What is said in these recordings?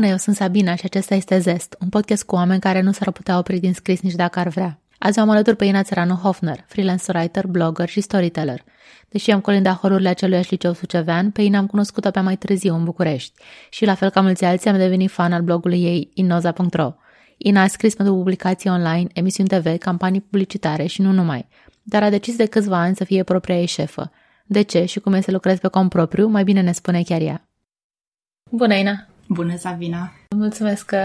Bună, eu sunt Sabina și acesta este Zest, un podcast cu oameni care nu s-ar putea opri din scris nici dacă ar vrea. Azi am alături pe Ina Țăranu Hofner, freelance writer, blogger și storyteller. Deși am colindat horurile aceluiași liceu sucevean, pe Ina am cunoscut-o pe mai târziu în București și, la fel ca mulți alții, am devenit fan al blogului ei inoza.ro. Ina a scris pentru publicații online, emisiuni TV, campanii publicitare și nu numai, dar a decis de câțiva ani să fie propria ei șefă. De ce și cum e să lucrezi pe cont propriu, mai bine ne spune chiar ea. Bună, Ina! Bună, Sabina! Mulțumesc că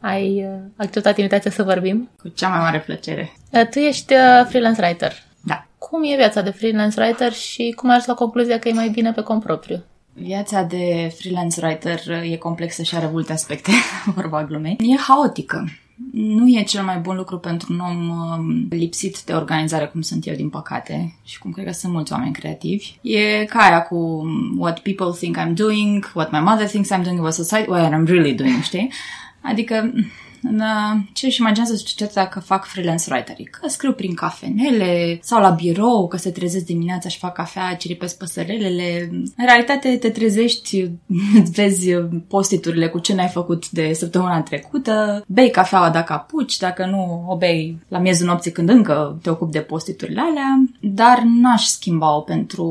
ai uh, acceptat invitația să vorbim. Cu cea mai mare plăcere. Uh, tu ești uh, freelance writer. Da. Cum e viața de freelance writer și cum ai la concluzia că e mai bine pe cont propriu? Viața de freelance writer e complexă și are multe aspecte, vorba glumei. E haotică nu e cel mai bun lucru pentru un om um, lipsit de organizare cum sunt eu, din păcate, și cum cred că sunt mulți oameni creativi. E ca aia cu um, what people think I'm doing, what my mother thinks I'm doing, what society, what I'm really doing, știi? Adică ce își imaginează societatea că fac freelance writerii? Că scriu prin cafenele sau la birou, că se trezesc dimineața și fac cafea, ciripesc păsărelele. În realitate te trezești, vezi postiturile cu ce n-ai făcut de săptămâna trecută, bei cafeaua dacă apuci, dacă nu o bei la miezul nopții când încă te ocupi de postiturile alea, dar n-aș schimba-o pentru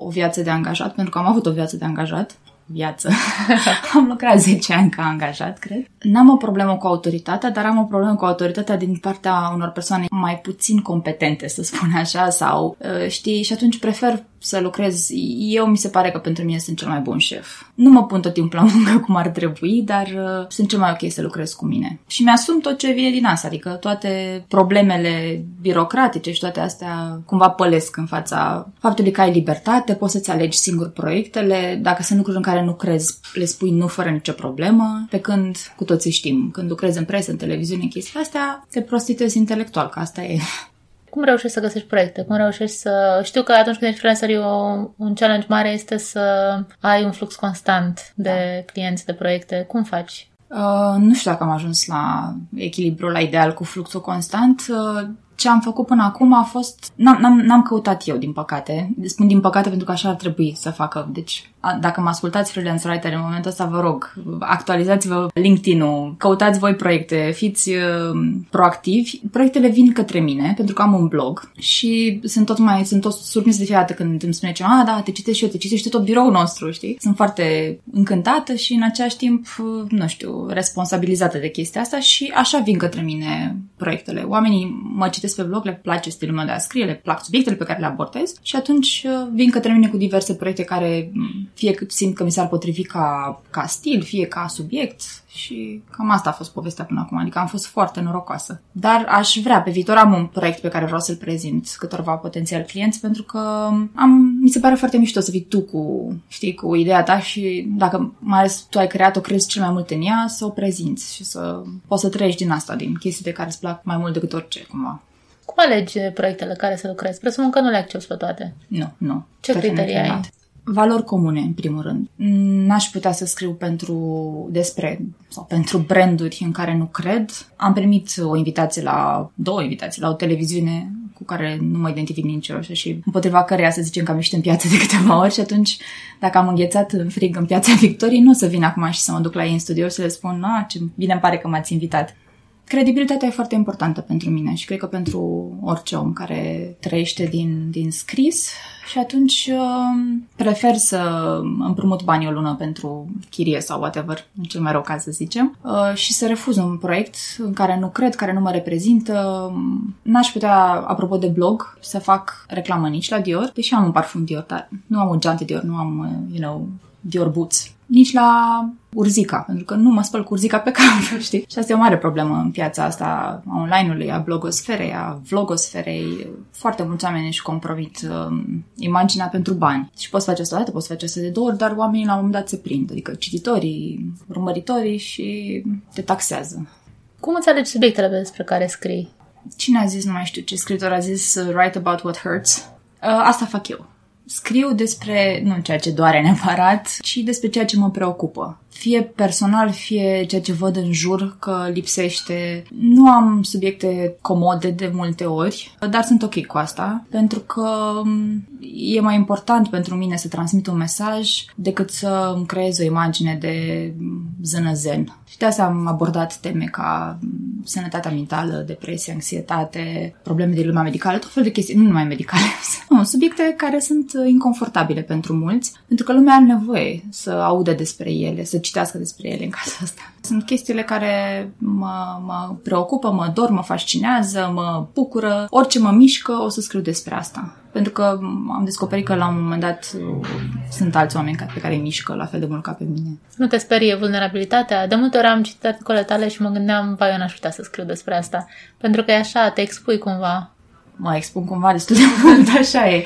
o viață de angajat, pentru că am avut o viață de angajat viață. am lucrat 10 ani ca angajat, cred. N-am o problemă cu autoritatea, dar am o problemă cu autoritatea din partea unor persoane mai puțin competente, să spun așa, sau uh, știi, și atunci prefer să lucrez. Eu mi se pare că pentru mine sunt cel mai bun șef. Nu mă pun tot timpul la muncă cum ar trebui, dar uh, sunt cel mai ok să lucrez cu mine. Și mi-asum tot ce vine din asta, adică toate problemele birocratice și toate astea cumva pălesc în fața faptului că ai libertate, poți să-ți alegi singur proiectele, dacă sunt lucruri în care nu crezi, le spui nu fără nicio problemă, pe când cu toții știm, când lucrezi în presă, în televiziune, chestii astea, te prostituezi intelectual, că asta e cum reușești să găsești proiecte? Cum reușești să... Știu că atunci când ești freelancer, un challenge mare este să ai un flux constant de da. clienți, de proiecte. Cum faci? Uh, nu știu dacă am ajuns la echilibru, la ideal cu fluxul constant. Uh, ce am făcut până acum a fost... N-am, n-am, n-am căutat eu, din păcate. Spun din păcate pentru că așa ar trebui să facă. Deci, a, dacă mă ascultați freelance writer în momentul ăsta, vă rog, actualizați-vă LinkedIn-ul, căutați voi proiecte, fiți uh, proactivi. Proiectele vin către mine, pentru că am un blog și sunt tot mai, sunt tot surprins de fiecare când îmi spune ceva, ah, da, te citești și eu, te citești tot biroul nostru, știi? Sunt foarte încântată și în același timp, nu știu, responsabilizată de chestia asta și așa vin către mine proiectele. Oamenii mă citesc pe blog, le place stilul meu de a scrie, le plac subiectele pe care le abordez și atunci uh, vin către mine cu diverse proiecte care fie că simt că mi s-ar potrivi ca, ca stil, fie ca subiect și cam asta a fost povestea până acum, adică am fost foarte norocoasă. Dar aș vrea, pe viitor am un proiect pe care vreau să-l prezint câtorva potențial clienți pentru că am, mi se pare foarte mișto să fii tu cu, știi, cu ideea ta și dacă mai ales tu ai creat-o, crezi cel mai mult în ea, să o prezinți și să poți să trăiești din asta, din chestii de care îți plac mai mult decât orice, cumva. Cum alegi proiectele care să lucrezi? Presupun că nu le accepti pe toate. Nu, nu. Ce criterii ai? Valori comune, în primul rând. N-aș putea să scriu pentru despre sau pentru branduri în care nu cred. Am primit o invitație la, două invitații la o televiziune cu care nu mă identific niciodată și împotriva căreia să zicem că am ieșit în piață de câteva ori și atunci dacă am înghețat în frig în piața Victoriei, nu o să vin acum și să mă duc la ei în studio și să le spun, a, ce bine îmi pare că m-ați invitat. Credibilitatea e foarte importantă pentru mine și cred că pentru orice om care trăiește din, din scris și atunci uh, prefer să împrumut banii o lună pentru chirie sau whatever, în cel mai rău caz să zicem, uh, și să refuz un proiect în care nu cred, care nu mă reprezintă. N-aș putea, apropo de blog, să fac reclamă nici la Dior, deși am un parfum Dior, dar nu am un geante Dior, nu am, uh, you know, Dior Boots nici la urzica, pentru că nu mă spăl cu urzica pe cap, știi? Și asta e o mare problemă în piața asta a online-ului, a blogosferei, a vlogosferei. Foarte mulți oameni își compromit uh, imaginea pentru bani. Și poți face asta o dată, poți face asta de două ori, dar oamenii la un moment dat se prind, adică cititorii, urmăritorii și te taxează. Cum îți alegi subiectele despre care scrii? Cine a zis, nu mai știu ce scriitor a zis, uh, write about what hurts? Uh, asta fac eu scriu despre, nu ceea ce doare neapărat, ci despre ceea ce mă preocupă fie personal, fie ceea ce văd în jur că lipsește. Nu am subiecte comode de multe ori, dar sunt ok cu asta, pentru că mm, e mai important pentru mine să transmit un mesaj decât să îmi creez o imagine de zână zen. Și de asta am abordat teme ca mm, sănătatea mentală, depresie, anxietate, probleme de lumea medicală, tot felul de chestii, nu numai medicale, nu, subiecte care sunt inconfortabile pentru mulți, pentru că lumea are nevoie să audă despre ele, să citească despre ele în casa asta. Sunt chestiile care mă, mă preocupă, mă dor, mă fascinează, mă bucură. Orice mă mișcă, o să scriu despre asta. Pentru că am descoperit că la un moment dat sunt alți oameni pe care îi mișcă la fel de mult ca pe mine. Nu te sperie vulnerabilitatea? De multe ori am citit articole tale și mă gândeam, vai, eu n-aș putea să scriu despre asta. Pentru că e așa, te expui cumva. Mă expun cumva destul de mult, așa e.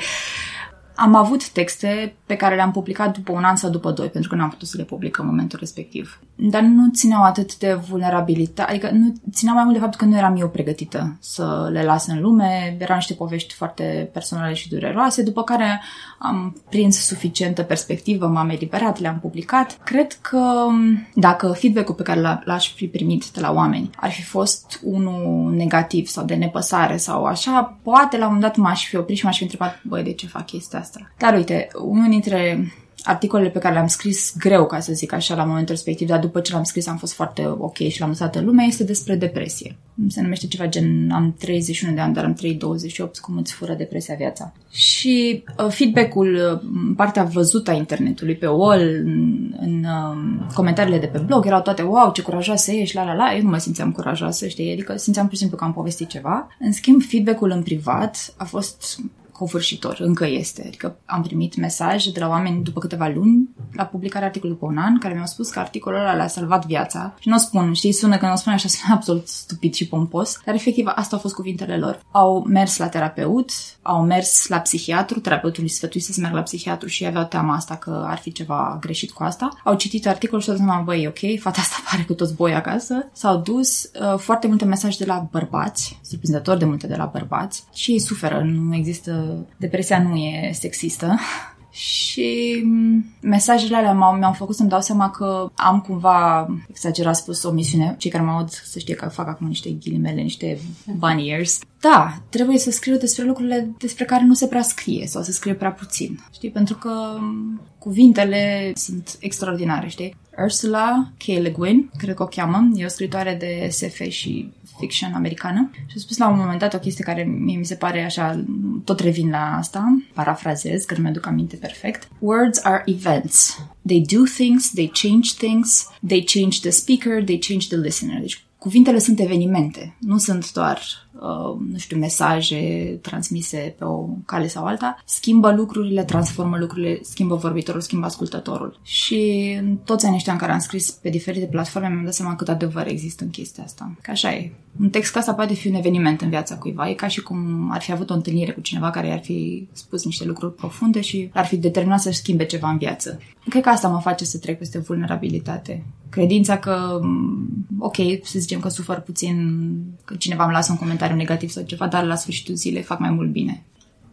Am avut texte pe care le-am publicat după un an sau după doi, pentru că n-am putut să le public în momentul respectiv. Dar nu țineau atât de vulnerabilitate, adică nu țineau mai mult de faptul că nu eram eu pregătită să le las în lume, erau niște povești foarte personale și dureroase, după care am prins suficientă perspectivă, m-am eliberat, le-am publicat. Cred că dacă feedback-ul pe care l-aș fi primit de la oameni ar fi fost unul negativ sau de nepăsare sau așa, poate la un moment dat m-aș fi oprit și m-aș fi întrebat, băi, de ce fac chestia asta? Dar uite, unul dintre articolele pe care le-am scris greu, ca să zic așa, la momentul respectiv, dar după ce l-am scris am fost foarte ok și l-am lăsat în lume, este despre depresie. Se numește ceva gen, am 31 de ani, dar am 328, cum îți fură depresia viața. Și uh, feedback-ul, uh, partea văzută a internetului pe wall, în, în uh, comentariile de pe blog, erau toate, wow, ce curajoasă ești, la la la, eu nu mă simțeam curajoasă, știi, adică simțeam pur și simplu că am povestit ceva. În schimb, feedback-ul în privat a fost covârșitor, încă este. Adică am primit mesaje de la oameni după câteva luni, la publicarea articolului după un an, care mi-au spus că articolul ăla le-a salvat viața. Și nu o spun, știți, sună că nu o spun așa, sună absolut stupid și pompos, dar efectiv asta au fost cuvintele lor. Au mers la terapeut, au mers la psihiatru, terapeutul îi sfătuise să meargă la psihiatru și aveau teama asta că ar fi ceva greșit cu asta. Au citit articolul și au zis, băi, ok, fata asta pare cu toți boi acasă. S-au dus uh, foarte multe mesaje de la bărbați, surprinzător de multe de la bărbați și ei suferă, nu există depresia nu e sexistă. Și mesajele alea m-au, mi-au făcut să-mi dau seama că am cumva, exagerat spus, o misiune. Cei care mă aud să știe că fac acum niște ghilimele, niște bunny ears. Da, trebuie să scriu despre lucrurile despre care nu se prea scrie sau se scrie prea puțin. Știi? Pentru că cuvintele sunt extraordinare, știi? Ursula K. Le Guin, cred că o cheamă, e o scritoare de SF și fiction americană și a spus la un moment dat o chestie care mie mi se pare așa, tot revin la asta, parafrazez, că nu mi-aduc aminte perfect. Words are events. They do things, they change things, they change the speaker, they change the listener. Deci cuvintele sunt evenimente, nu sunt doar, uh, nu știu, mesaje transmise pe o cale sau alta. Schimbă lucrurile, transformă lucrurile, schimbă vorbitorul, schimbă ascultătorul. Și în toți anii ăștia în care am scris pe diferite platforme mi-am dat seama cât adevăr există în chestia asta. Că așa e. Un text ca asta poate fi un eveniment în viața cuiva. E ca și cum ar fi avut o întâlnire cu cineva care ar fi spus niște lucruri profunde și ar fi determinat să-și schimbe ceva în viață. Cred că asta mă face să trec peste vulnerabilitate. Credința că, ok, să zicem că sufăr puțin, că cineva îmi lasă un comentariu negativ sau ceva, dar la sfârșitul zilei fac mai mult bine.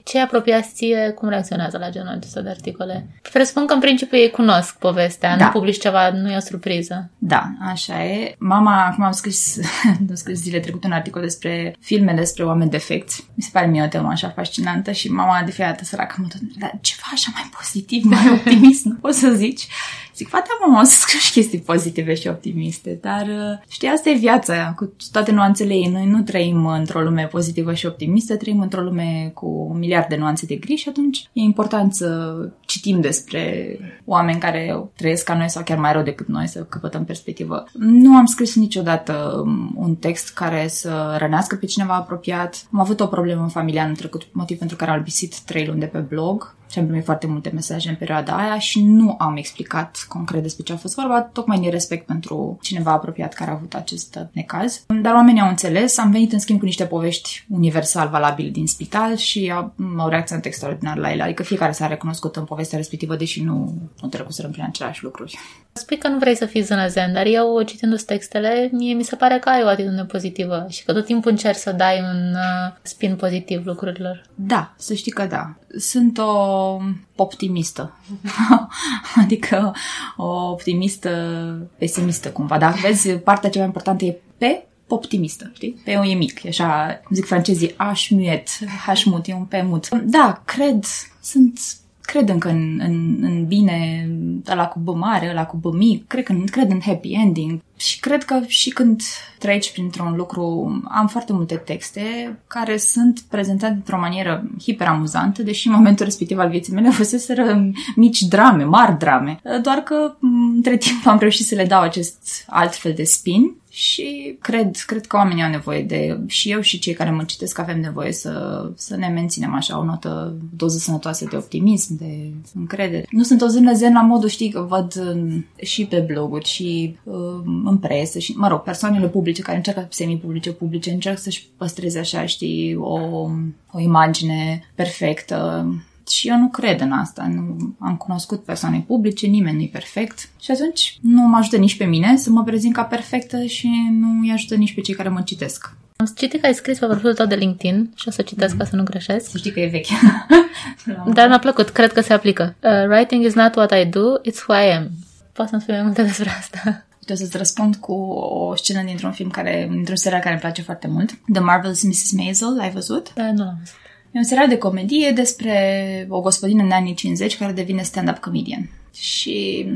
Ce apropiați ție, cum reacționează la genul acesta de articole? Presupun că în principiu ei cunosc povestea, da. nu publici ceva, nu e o surpriză. Da, așa e. Mama, acum am scris, am scris zile trecute un articol despre filme despre oameni defecți. Mi se pare mie o temă așa fascinantă și mama de fiecare dată săracă mă tot, dar ceva așa mai pozitiv, mai optimist, nu poți să zici. Zic, fata mama, o să scriu și chestii pozitive și optimiste, dar uh, știi, asta e viața, cu toate nuanțele ei. Noi nu trăim într-o lume pozitivă și optimistă, trăim într-o lume cu un miliard de nuanțe de gri și atunci e important să citim despre oameni care trăiesc ca noi sau chiar mai rău decât noi, să căpătăm perspectivă. Nu am scris niciodată um, un text care să rănească pe cineva apropiat. Am avut o problemă în familia în trecut, motiv pentru care am albisit trei luni de pe blog și am primit foarte multe mesaje în perioada aia și nu am explicat concret despre ce a fost vorba, tocmai din respect pentru cineva apropiat care a avut acest necaz. Dar oamenii au înțeles, am venit în schimb cu niște povești universal valabile din spital și au, au reacționat extraordinar la ele, adică fiecare s-a recunoscut în povestea povestea respectivă, deși nu, nu trecuserăm prin aceleași lucruri. Spui că nu vrei să fii zână zen, dar eu, citindu-ți textele, mie mi se pare că ai o atitudine pozitivă și că tot timpul încerci să dai un uh, spin pozitiv lucrurilor. Da, să știi că da. Sunt o optimistă. adică o optimistă pesimistă cumva. Dar vezi, partea cea mai importantă e pe optimistă, știi? Pe e mic, e așa, cum zic francezii, așmuet, hașmut, e un pe mut. Da, cred, sunt cred încă în, în, în bine, ăla cu B mare, ăla cu B mic, cred, că, cred în happy ending și cred că și când treci printr-un lucru, am foarte multe texte care sunt prezentate într-o manieră hiperamuzantă, deși în momentul respectiv al vieții mele fuseseră mici drame, mari drame, doar că între timp am reușit să le dau acest alt fel de spin și cred, cred că oamenii au nevoie de, și eu și cei care mă citesc avem nevoie să, să ne menținem așa o notă, doză sănătoasă de optimism, de încredere. Nu sunt o zână zen la modul, știi, că văd um, și pe bloguri și um, în presă și, mă rog, persoanele publice care încearcă semi-publice, publice, încearcă să-și păstreze așa, știi, o, o imagine perfectă și eu nu cred în asta. Nu am cunoscut persoane publice, nimeni nu e perfect. Și atunci nu mă ajută nici pe mine să mă prezint ca perfectă și nu îi ajută nici pe cei care mă citesc. Am citit că ai scris pe profilul tău de LinkedIn și o să citesc mm-hmm. ca să nu greșesc. Să știi că e veche. Dar mi-a plăcut, cred că se aplică. Uh, writing is not what I do, it's who I am. Poți să-mi spui mai multe despre asta? O să-ți răspund cu o scenă dintr-un film care, dintr-un serial care îmi place foarte mult. The Marvelous Mrs. Maisel, l-ai văzut? Da, nu l-am văzut. E un serial de comedie despre o gospodină în anii 50 care devine stand-up comedian. Și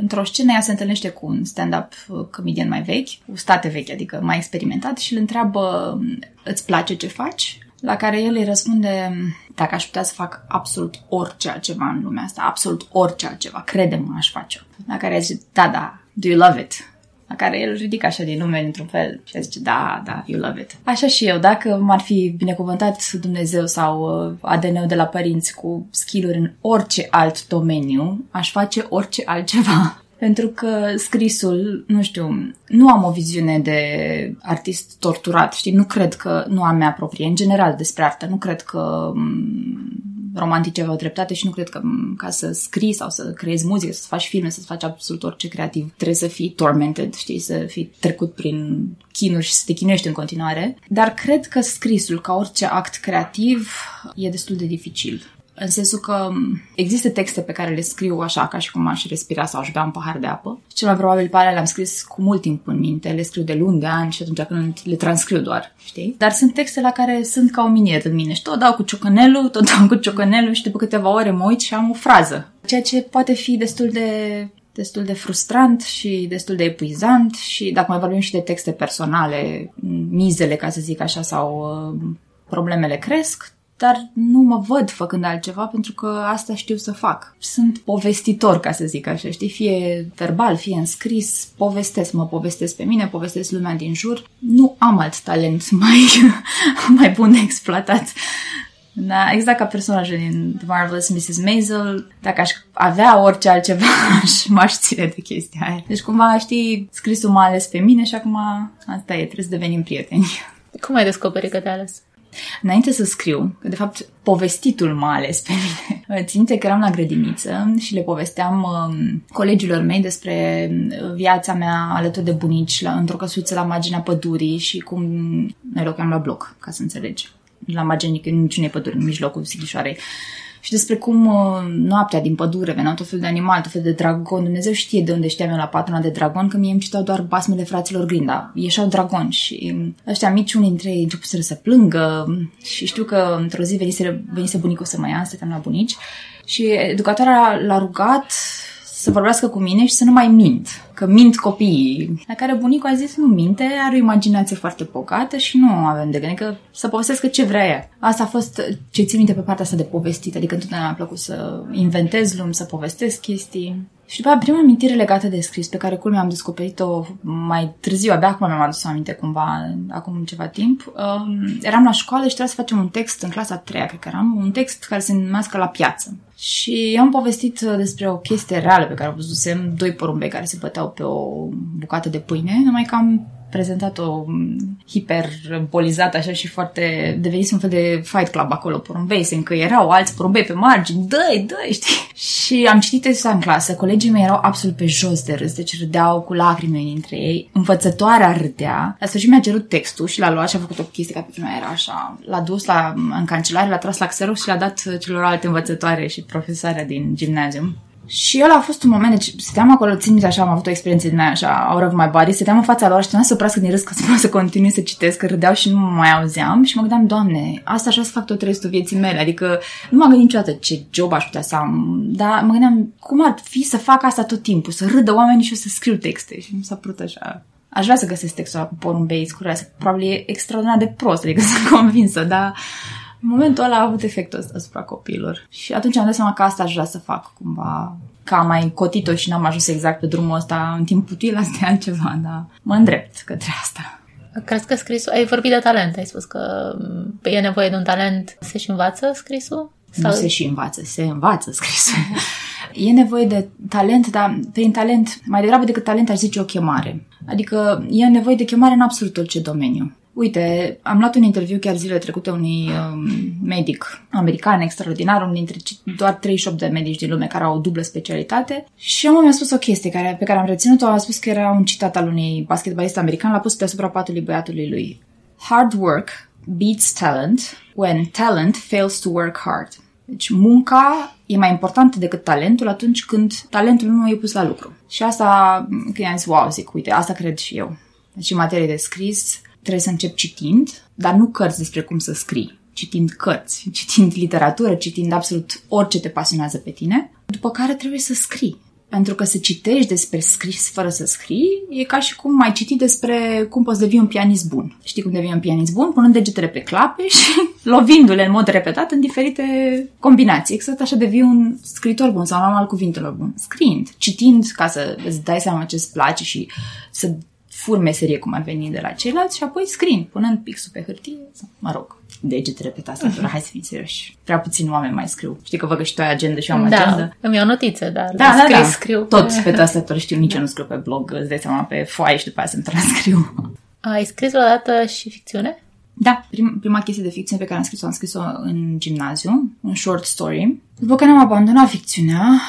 într-o scenă ea se întâlnește cu un stand-up comedian mai vechi, cu state vechi, adică mai experimentat și îl întreabă îți place ce faci? La care el îi răspunde dacă aș putea să fac absolut orice altceva în lumea asta, absolut orice altceva, crede-mă, aș face La care zice, da, da, do you love it? la care el ridică așa din nume într-un fel și zice, da, da, you love it. Așa și eu, dacă m-ar fi binecuvântat Dumnezeu sau uh, ADN-ul de la părinți cu skill în orice alt domeniu, aș face orice altceva. Pentru că scrisul, nu știu, nu am o viziune de artist torturat, știi? Nu cred că, nu am mea proprie, în general despre artă, nu cred că romantice aveau dreptate și nu cred că ca să scrii sau să creezi muzică, să faci filme, să faci absolut orice creativ, trebuie să fii tormented, știi, să fii trecut prin chinuri și să te chinuiești în continuare. Dar cred că scrisul, ca orice act creativ, e destul de dificil în sensul că există texte pe care le scriu așa, ca și cum aș respira sau aș bea un pahar de apă. Cel mai probabil pe alea le-am scris cu mult timp în minte, le scriu de luni, de ani și atunci când le transcriu doar, știi? Dar sunt texte la care sunt ca o minier în mine și tot dau cu ciocănelul, tot dau cu ciocănelul și după câteva ore mă uit și am o frază. Ceea ce poate fi destul de destul de frustrant și destul de epuizant și dacă mai vorbim și de texte personale, mizele, ca să zic așa, sau uh, problemele cresc, dar nu mă văd făcând altceva pentru că asta știu să fac. Sunt povestitor, ca să zic așa, știi? Fie verbal, fie în scris, povestesc, mă povestesc pe mine, povestesc lumea din jur. Nu am alt talent mai, mai bun de exploatat. Da, exact ca personajul din The Marvelous Mrs. Maisel, dacă aș avea orice altceva, aș, m-aș ține de chestia aia. Deci cumva, știi, scrisul m-a ales pe mine și acum asta e, trebuie să devenim prieteni. Cum ai descoperit că te-a ales? Înainte să scriu, că de fapt povestitul m-a ales pe mine, ținte că eram la grădiniță și le povesteam uh, colegilor mei despre uh, viața mea alături de bunici la, într-o căsuță la marginea pădurii și cum ne locuiam la bloc, ca să înțelegi. La marginea niciunei păduri, în mijlocul Sighișoarei și despre cum uh, noaptea din pădure veneau tot fel de animal, tot fel de dragon. Dumnezeu știe de unde știam eu la patuna de dragon, că mie îmi citau doar basmele fraților Grinda. Ieșeau dragon și um, ăștia mici, unii dintre ei începuseră să plângă și știu că într-o zi venise, venise bunicul să mă ia, stăteam la bunici și educatoarea l-a rugat să vorbească cu mine și să nu mai mint, că mint copiii. La care bunicul a zis, nu minte, are o imaginație foarte bogată și nu avem de gând, că să povestească ce vrea ea. Asta a fost ce țin minte pe partea asta de povestit, adică întotdeauna mi-a plăcut să inventez lumi, să povestesc chestii. Și după prima amintire legată de scris, pe care culmea am descoperit-o mai târziu, abia acum mi-am adus aminte cumva, acum ceva timp, um, eram la școală și trebuia să facem un text în clasa a treia, cred că eram, un text care se numească La piață. Și eu am povestit despre o chestie reală pe care o văzusem, doi porumbei care se băteau pe o bucată de pâine, numai că am prezentat-o mm, hiperbolizată așa și foarte... devenise un fel de fight club acolo, porumbei, se încăierau alți porumbei pe margini, dă-i, dă știi? Și am citit textul în clasă, colegii mei erau absolut pe jos de râs, deci râdeau cu lacrime dintre ei. Învățătoarea râdea. La sfârșit mi-a cerut textul și l-a luat și a făcut o chestie ca pe prima era așa. L-a dus la, în cancelare, l-a tras la Xerox și l-a dat celorlalte învățătoare și profesoare din gimnazium. Și ăla a fost un moment, deci stăteam acolo, țin minte așa, am avut o experiență din aia așa, out of my body, stăteam în fața lor și trebuia să oprească din râs ca să să continui să citesc, că râdeau și nu mă mai auzeam și mă gândeam, Doamne, asta așa să fac tot restul vieții mele, adică nu m-am gândit niciodată ce job aș putea să am, dar mă gândeam cum ar fi să fac asta tot timpul, să râdă oamenii și eu să scriu texte și nu s-a părut așa. Aș vrea să găsesc textul ăla cu porumbei scuroase, probabil e extraordinar de prost, adică sunt convinsă, dar în momentul ăla a avut efectul ăsta asupra copiilor. Și atunci am dat seama că asta aș vrea să fac cumva că am mai cotit-o și n-am ajuns exact pe drumul ăsta în timp util, asta e altceva, dar mă îndrept către asta. Crezi că scrisul... Ai vorbit de talent, ai spus că e nevoie de un talent. Se și învață scrisul? Sau... Nu se și învață, se învață scrisul. e nevoie de talent, dar prin talent, mai degrabă decât talent, aș zice o chemare. Adică e nevoie de chemare în absolut orice domeniu. Uite, am luat un interviu chiar zilele trecute unui um, medic american extraordinar, unul dintre doar 38 de medici din lume care au o dublă specialitate și omul mi-a spus o chestie care, pe care am reținut-o, a spus că era un citat al unui basketbalist american, l-a pus deasupra patului băiatului lui. Hard work beats talent when talent fails to work hard. Deci munca e mai importantă decât talentul atunci când talentul nu e pus la lucru. Și asta, când am zis, wow, zic, uite, asta cred și eu. Deci în materie de scris, trebuie să încep citind, dar nu cărți despre cum să scrii, citind cărți, citind literatură, citind absolut orice te pasionează pe tine, după care trebuie să scrii. Pentru că să citești despre scris fără să scrii e ca și cum mai citi despre cum poți deveni un pianist bun. Știi cum devii un pianist bun? Punând degetele pe clape și lovindu-le în mod repetat în diferite combinații. Exact așa devii un scriitor bun sau un om al cuvintelor bun. Scriind, citind ca să îți dai seama ce îți place și să fur meserie cum ar veni de la ceilalți și apoi screen, punând pixul pe hârtie, sau, mă rog, degetele pe tastatură, hai să fim serioși. Prea puțini oameni mai scriu. Știi că văd că și tu ai agenda și eu am da, agenda. îmi iau notițe, dar da, scris, da, da. scriu. Tot pe tastatură știu, nici da. eu nu scriu pe blog, îți dai seama pe foaie și după aceea să-mi transcriu. Ai scris vreodată și ficțiune? Da, prim, prima chestie de ficțiune pe care am scris-o, am scris-o în gimnaziu, un short story. După care am abandonat ficțiunea,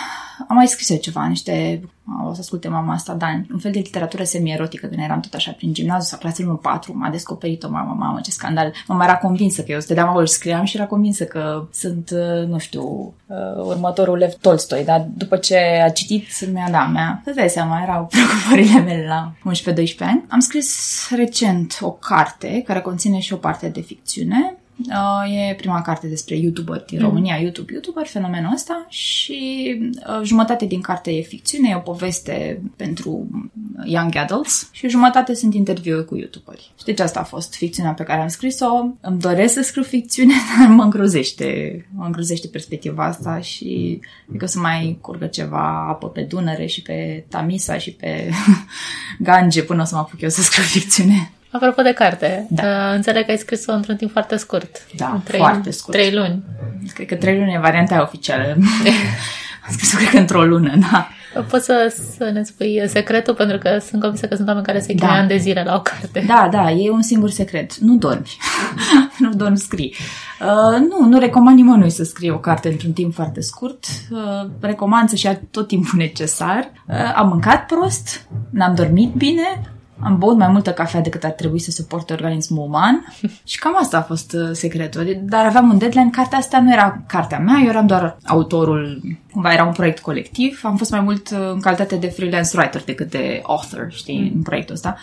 am mai scris eu ceva, niște, o să asculte mama asta, dar un fel de literatură semi-erotică, când eram tot așa prin gimnaziu sau clasele 1-4, m-a descoperit-o mama, mamă, ce scandal. Mama era convinsă că eu stăteam acolo și scriam și era convinsă că sunt, uh, nu știu, uh, următorul Lev Tolstoi, dar după ce a citit, mi-a, da, mi-a, să dai seama, erau preocupările mele la 11-12 ani. Am scris recent o carte care conține și o parte de ficțiune, Uh, e prima carte despre YouTuber din mm. România, YouTube YouTuber, fenomenul ăsta și uh, jumătate din carte e ficțiune, e o poveste pentru young adults și jumătate sunt interviuri cu YouTuberi. Și deci asta a fost ficțiunea pe care am scris-o. Îmi doresc să scriu ficțiune, dar mă îngrozește, mă îngrozește perspectiva asta și că să mai curgă ceva apă pe Dunăre și pe Tamisa și pe Gange până o să mă apuc eu să scriu ficțiune. Apropo de carte, da. Uh, înțeleg că ai scris-o într-un timp foarte scurt. Da, trei, foarte scurt. Trei luni. Cred că trei luni e varianta oficială. Am scris-o, cred că, într-o lună, da. Poți să, să ne spui secretul, pentru că sunt convinsă că sunt oameni care se da. ani de zile la o carte. Da, da, e un singur secret. Nu dormi. nu dormi, scrii. Uh, nu, nu recomand nimănui să scrie o carte într-un timp foarte scurt. Uh, recomand să-și ia tot timpul necesar. Uh, am mâncat prost, n-am dormit bine, am băut mai multă cafea decât ar trebui să suporte organismul uman și cam asta a fost uh, secretul. Dar aveam un deadline, cartea asta nu era cartea mea, eu eram doar autorul, cumva era un proiect colectiv, am fost mai mult uh, în calitate de freelance writer decât de author, știi, mm. în proiectul ăsta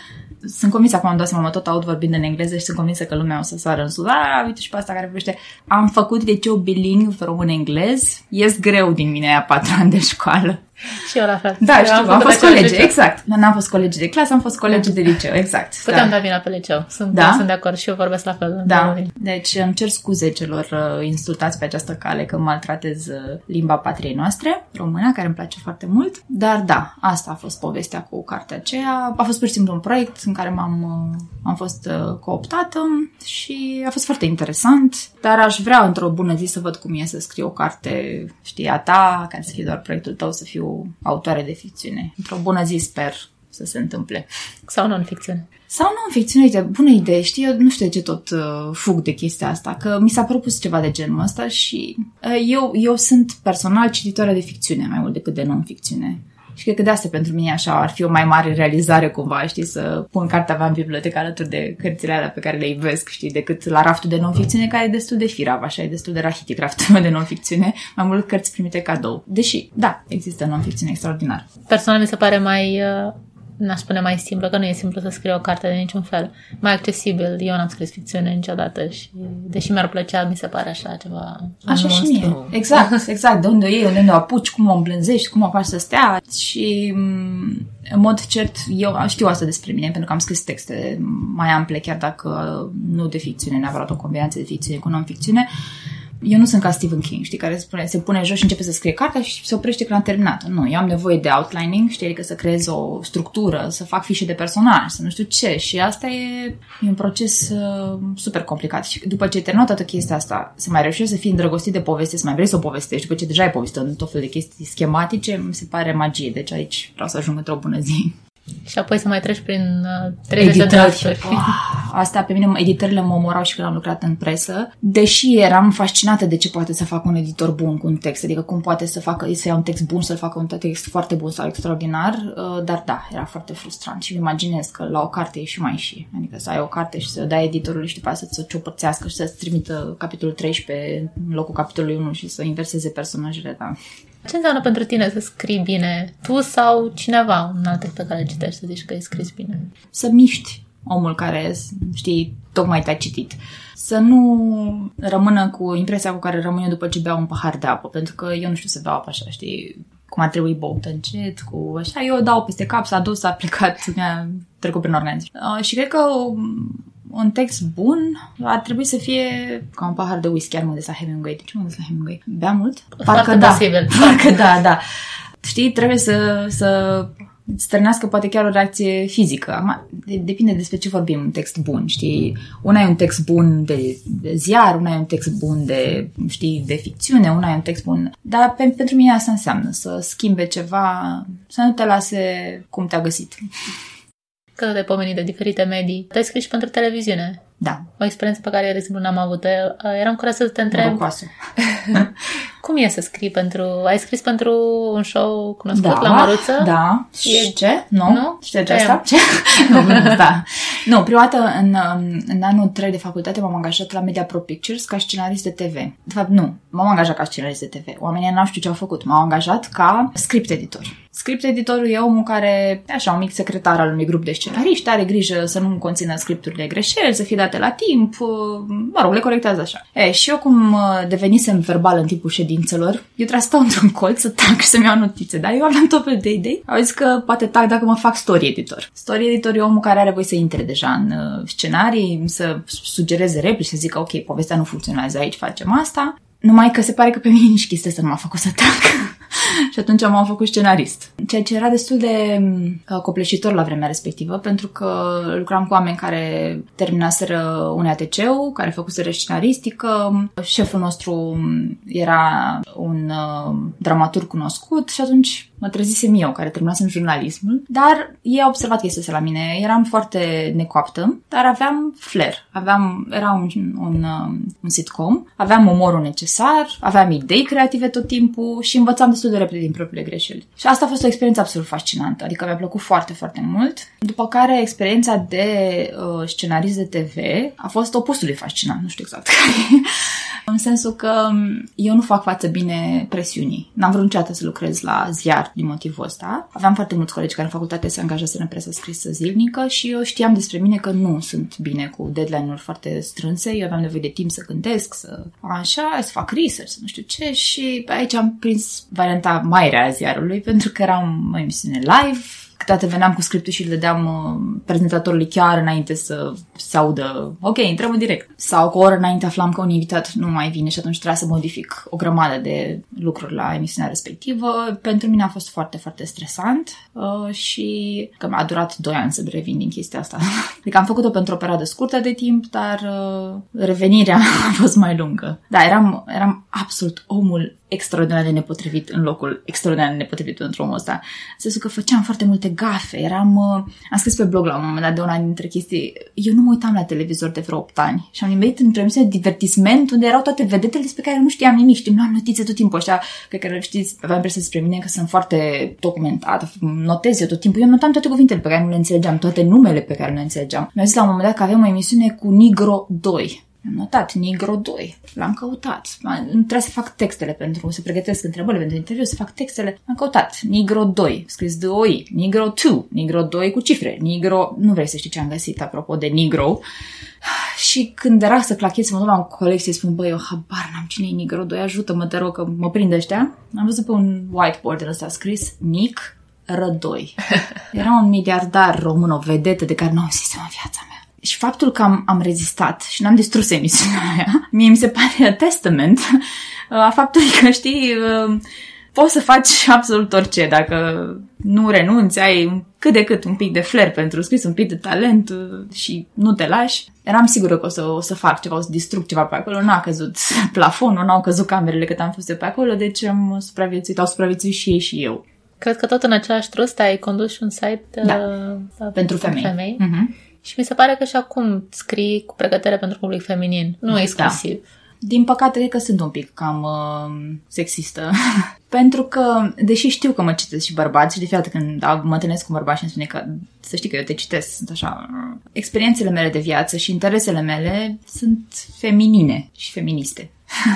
sunt convinsă, acum am dat seama, mă tot aud vorbind în engleză și sunt convinsă că lumea o să sară în sus. Ah, uite și pe asta care vorbește. Am făcut de o bilingv român-englez. Ies greu din mine a patru ani de școală. Și eu la fel. Da, știu, am, am fost colegi, exact. Nu am fost colegi de clasă, am fost colegi de liceu, exact. Puteam da, da vina pe liceu. Sunt, da? sunt de acord și eu vorbesc la fel. Da, deci îmi cer scuze celor uh, insultați pe această cale că maltratez uh, limba patriei noastre, româna, care îmi place foarte mult. Dar da, asta a fost povestea cu cartea aceea. A fost pur și simplu un proiect în care m-am, uh, am fost uh, cooptată și a fost foarte interesant. Dar aș vrea într-o bună zi să văd cum e să scriu o carte, știi, a ta, care să fie doar proiectul tău, să fiu autoare de ficțiune. Într-o bună zi sper să se întâmple. Sau non-ficțiune. Sau non-ficțiune, uite, bună idee, știi, eu nu știu de ce tot uh, fug de chestia asta, că mi s-a propus ceva de genul ăsta și uh, eu, eu sunt personal cititoare de ficțiune mai mult decât de non-ficțiune. Și cred că de asta pentru mine așa ar fi o mai mare realizare cumva, știi, să pun cartea mea în bibliotecă alături de cărțile alea pe care le iubesc, știi, decât la raftul de non-ficțiune care e destul de firav, așa, e destul de rahitic raftul meu de non-ficțiune, mai mult cărți primite cadou. Deși, da, există non-ficțiune extraordinar. Personal mi se pare mai uh, n-aș spune mai simplă, că nu e simplu să scriu o carte de niciun fel. Mai accesibil. Eu n-am scris ficțiune niciodată și, deși mi-ar plăcea, mi se pare așa ceva. Așa și mie. Exact, exact. De unde o iei, de unde o apuci, cum o îmblânzești, cum o faci să stea. Și, în mod cert, eu știu asta despre mine, pentru că am scris texte mai ample, chiar dacă nu de ficțiune, neapărat o combinație de ficțiune cu non-ficțiune eu nu sunt ca Stephen King, știi, care spune, se pune jos și începe să scrie cartea și se oprește când a terminat. Nu, eu am nevoie de outlining, știi, adică să creez o structură, să fac fișe de personaj, să nu știu ce. Și asta e, e un proces uh, super complicat. Și după ce ai terminat toată chestia asta, să mai reușești să fii îndrăgostit de poveste, să mai vrei să o povestești, după ce deja ai povestit în tot felul de chestii schematice, mi se pare magie. Deci aici vreau să ajung într-o bună zi. Și apoi să mai treci prin uh, 30 de drafturi. Oh, asta pe mine, editările mă omorau și când am lucrat în presă, deși eram fascinată de ce poate să facă un editor bun cu un text, adică cum poate să facă, să ia un text bun, să-l facă un text foarte bun sau extraordinar, uh, dar da, era foarte frustrant și îmi imaginez că la o carte e și mai și, adică să ai o carte și să o dai editorului și după aceea să-ți o ciopărțească și să-ți trimită capitolul 13 în locul capitolului 1 și să inverseze personajele, da. Ce înseamnă pentru tine să scrii bine? Tu sau cineva, un alt text pe care citești, să zici că ai scris bine? Să miști omul care, știi, tocmai te-a citit. Să nu rămână cu impresia cu care rămâne după ce beau un pahar de apă, pentru că eu nu știu să beau apă așa, știi, cum ar trebui băută încet, cu așa, eu dau peste cap, s-a dus, a plecat, mi-a trecut prin organism. Uh, și cred că un text bun ar trebui să fie ca un pahar de whisky, ar mă de la Hemingway. De ce mă la Hemingway? Bea mult? Parcă da. Posibil. Parcă da, da. Știi, trebuie să, să strânească poate chiar o reacție fizică. Acum, depinde despre ce vorbim, un text bun, știi? Una e un text bun de, de ziar, una e un text bun de, știi, de ficțiune, una e un text bun... Dar pe, pentru mine asta înseamnă să schimbe ceva, să nu te lase cum te-a găsit că de pomenit de diferite medii. Tu ai scris și pentru televiziune. Da. O experiență pe care, de exemplu, n-am avut. Eram curioasă să te întreb. Cum e să scrii pentru... Ai scris pentru un show cunoscut da, la Măruță? Da. Și ce? Nu? Nu? Știi asta? Ce? nu, da. Nu, prima dată în, în anul 3 de facultate m-am angajat la Media Pro Pictures ca scenarist de TV. De fapt, nu. M-am angajat ca scenarist de TV. Oamenii n-au știut ce au făcut. M-au angajat ca script editor. Script editorul e omul care e așa un mic secretar al unui grup de scenariști, are grijă să nu conțină scripturile greșeli, să fie date la timp, mă rog, le corectează așa. E, și eu cum devenisem verbal în timpul ședințelor, eu trebuie să stau într-un colț să tac și să-mi iau notițe, dar eu aveam tot fel de idei. Au zis că poate tac dacă mă fac story editor. Story editor e omul care are voie să intre deja în uh, scenarii, să sugereze replici, să zică ok, povestea nu funcționează aici, facem asta. Numai că se pare că pe mine nici chestia asta nu m-a făcut să tac. și atunci m-am făcut scenarist. Ceea ce era destul de uh, copleșitor la vremea respectivă, pentru că lucram cu oameni care terminaseră un ATC-ul, care făcuseră scenaristică. Șeful nostru era un uh, dramaturg cunoscut și atunci mă trezisem eu, care terminasem jurnalismul, dar ei au observat chestia la mine. Eram foarte necoaptă, dar aveam flair. Aveam, era un, un, um, un sitcom, aveam umorul necesar, aveam idei creative tot timpul și învățam destul de repede din propriile greșeli. Și asta a fost o experiență absolut fascinantă, adică mi-a plăcut foarte, foarte mult. După care experiența de uh, scenarist de TV a fost opusului fascinant, nu știu exact care în sensul că um, eu nu fac față bine presiunii. N-am vrut niciodată să lucrez la ziar din motivul ăsta. Aveam foarte mulți colegi care în facultate se angajează în presă scrisă zilnică și eu știam despre mine că nu sunt bine cu deadline-uri foarte strânse. Eu aveam nevoie de timp să gândesc, să așa, să fac research, să nu știu ce și aici am prins varianta mai rea a ziarului pentru că eram o emisiune live, câteodată veneam cu scriptul și îl dădeam uh, prezentatorului chiar înainte să se audă, ok, intrăm în direct. Sau cu o oră înainte aflam că un invitat nu mai vine și atunci trebuia să modific o grămadă de lucruri la emisiunea respectivă. Pentru mine a fost foarte, foarte stresant uh, și că mi-a durat 2 ani să revin din chestia asta. Adică am făcut-o pentru o perioadă scurtă de timp, dar uh, revenirea a fost mai lungă. Da, eram, eram absolut omul extraordinar de nepotrivit în locul extraordinar de nepotrivit pentru omul ăsta. În sensul că făceam foarte multe gafe, eram... Uh, am scris pe blog la un moment dat de una dintre chestii. Eu nu mă uitam la televizor de vreo 8 ani și am nimerit într-o emisiune de divertisment unde erau toate vedetele despre care nu știam nimic. Știm, luam notițe tot timpul ăștia pe care le știți. Aveam impresia despre mine că sunt foarte documentată, notez eu tot timpul. Eu notam toate cuvintele pe care nu le înțelegeam, toate numele pe care nu le înțelegeam. Mi-a zis la un moment dat că avem o emisiune cu Nigro 2 am notat Nigro 2. L-am căutat. Trebuie să fac textele pentru, să pregătesc întrebările pentru interviu, să fac textele. Am căutat Nigro 2, scris de OI, Nigro 2, Nigro 2 cu cifre, Nigro, nu vrei să știi ce am găsit apropo de Nigro. Și când era să clachez, mă duc la un coleg și spun, băi, eu habar n-am cine e Nigro 2, ajută-mă, te rog, că mă prind ăștia. Am văzut pe un whiteboard ăsta scris Nic Rădoi. Era un miliardar român, o vedetă de care nu am zis în viața mea și faptul că am, am rezistat și n-am distrus emisiunea aia, mie mi se pare a testament a faptului că, știi, uh, poți să faci absolut orice dacă nu renunți, ai cât de cât un pic de flair pentru scris, un pic de talent uh, și nu te lași. Eram sigură că o să, o să fac ceva, o să distrug ceva pe acolo. N-a căzut plafonul, n-au căzut camerele cât am fost eu pe acolo, deci am supraviețuit, au supraviețuit și ei și eu. Cred că tot în același trust ai condus și un site da. uh, pentru femei. femei. Uh-huh. Și mi se pare că și acum scrii cu pregătire pentru public feminin, nu da. exclusiv. Din păcate, cred că sunt un pic cam uh, sexistă. Pentru că, deși știu că mă citesc și bărbați și de fiecare când mă întâlnesc cu bărbați și îmi spune că să știi că eu te citesc, sunt așa... Experiențele mele de viață și interesele mele sunt feminine și feministe.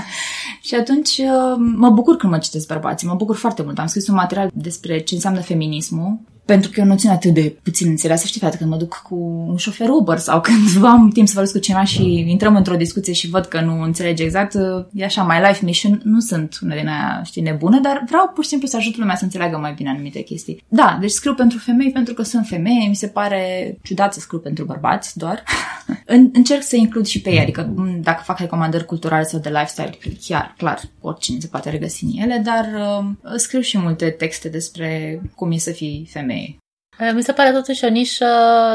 și atunci uh, mă bucur când mă citesc bărbații, mă bucur foarte mult. Am scris un material despre ce înseamnă feminismul pentru că e o noțiune atât de puțin înțeleasă. Știi, frate, când mă duc cu un șofer Uber sau când am timp să vorbesc cu cineva și intrăm într-o discuție și văd că nu înțelege exact, e așa, my life mission, nu sunt una din aia, știi, nebună, dar vreau pur și simplu să ajut lumea să înțeleagă mai bine anumite chestii. Da, deci scriu pentru femei pentru că sunt femei, mi se pare ciudat să scriu pentru bărbați doar. Încerc să includ și pe ei, adică dacă fac recomandări culturale sau de lifestyle, chiar, clar, oricine se poate regăsi în ele, dar uh, scriu și multe texte despre cum e să fii femeie femeie. Eh, mi se pare totuși o nișă